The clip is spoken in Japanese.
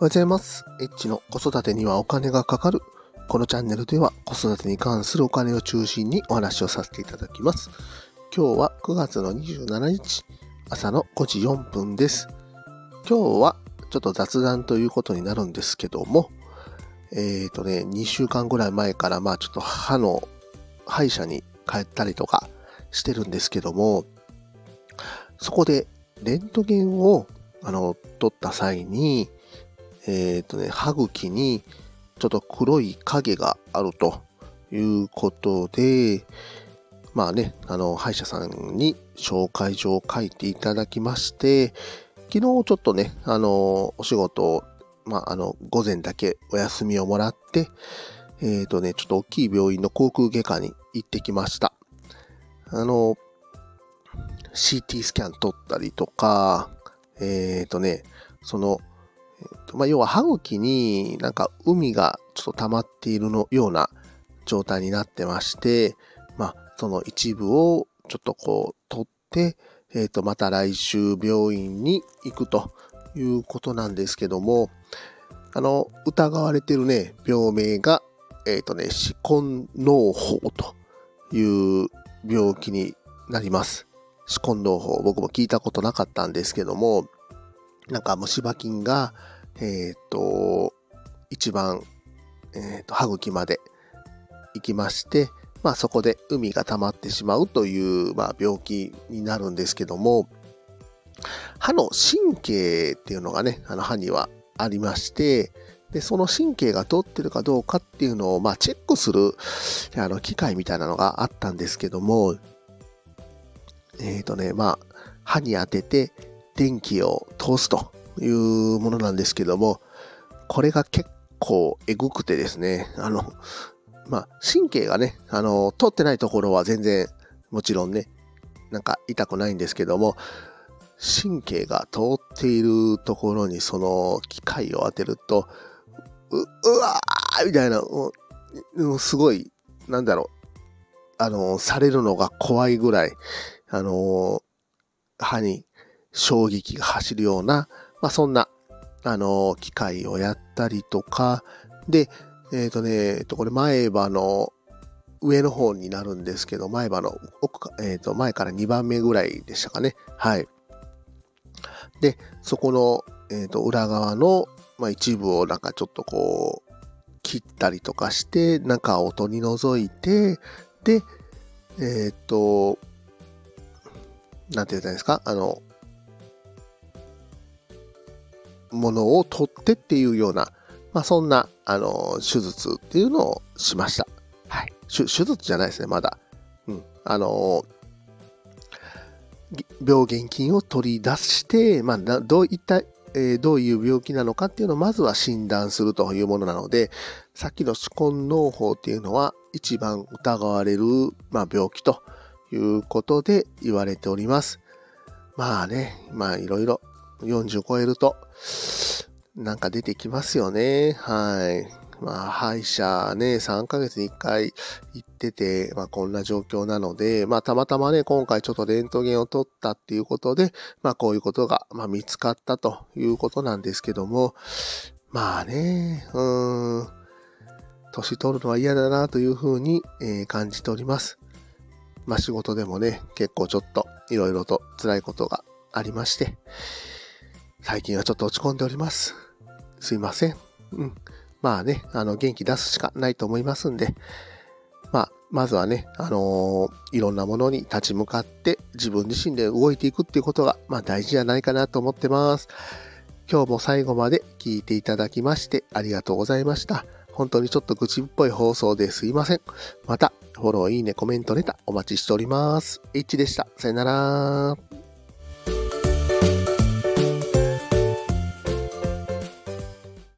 おはようございます。エッチの子育てにはお金がかかる。このチャンネルでは子育てに関するお金を中心にお話をさせていただきます。今日は9月の27日、朝の5時4分です。今日はちょっと雑談ということになるんですけども、えっ、とね、2週間ぐらい前からまあちょっと歯の歯医者に帰ったりとかしてるんですけども、そこでレントゲンをあの取った際に、えっ、とね、歯茎にちょっと黒い影があるということで、まあね、あの、歯医者さんに紹介状を書いていただきまして、昨日ちょっとね、あの、お仕事を、まあ、あの、午前だけお休みをもらって、えっ、とね、ちょっと大きい病院の口腔外科に行ってきました。あの、CT スキャン撮ったりとか、えっ、とね、その、えーとまあ、要は歯茎になんか海がちょっと溜まっているのような状態になってまして、まあ、その一部をちょっとこう取って、えっ、と、また来週病院に行くということなんですけども、あの、疑われてるね、病名が、えっ、とね、歯根脳胞という病気になります。歯根脳胞、僕も聞いたことなかったんですけども、なんか虫歯菌が、えっ、と、一番、えっ、と、歯茎まで行きまして、まあそこで海が溜まってしまうという、まあ、病気になるんですけども、歯の神経っていうのがね、あの歯にはありまして、で、その神経が通ってるかどうかっていうのを、まあ、チェックする、あの、機械みたいなのがあったんですけども、えっ、とね、まあ、歯に当てて電気を通すというものなんですけども、これが結構えぐくてですね、あの、まあ、神経がね、あの、通ってないところは全然、もちろんね、なんか痛くないんですけども、神経が通っているところにその機械を当てると、う、うわーみたいな、もうすごい、なんだろう、あの、されるのが怖いぐらい、あの、歯に衝撃が走るような、まあ、そんな、あの、機械をやったりとか、で、えっ、とね、えっと、これ前歯の上の方になるんですけど、前歯の奥か、えっ、と、前から2番目ぐらいでしたかね。はい。で、そこの、えっ、と、裏側の、まあ、一部をなんかちょっとこう、切ったりとかして、中を取り除いて、で、えっ、と、なんて言ったらいいんですか？あの、ものを取ってっていうような、まあ、そんな、あの、手術っていうのをしました。はい。手手術じゃないですね、まだ。うん。あの、ぎ病原菌を取り出して、まあ、などういった、えーどういう病気なのかっていうのをまずは診断するというものなので、さっきの歯根脳胞っていうのは一番疑われる、まあ、病気ということで言われております。まあね、まあいろいろ40超えると、なんか出てきますよね。はい。まあ、歯医者ね、3ヶ月に1回行ってて、まあこんな状況なので、まあたまたまね、今回ちょっとレントゲンを取ったっていうことで、まあこういうことが、まあ見つかったということなんですけども、まあね、うーん、年取るのは嫌だなというふうに、えー感じております。まあ仕事でもね、結構ちょっといろいろと辛いことがありまして、最近はちょっと落ち込んでおります。すいません。うん。まあね、あの、元気出すしかないと思いますんで、まあ、まずはね、あのーいろんなものに立ち向かって自分自身で動いていくっていうことが、まあ大事じゃないかなと思ってます。今日も最後まで聞いていただきましてありがとうございました。本当にちょっと愚痴っぽい放送ですいません。また、フォロー、いいね、コメント、ネタお待ちしております。H でした。さよなら。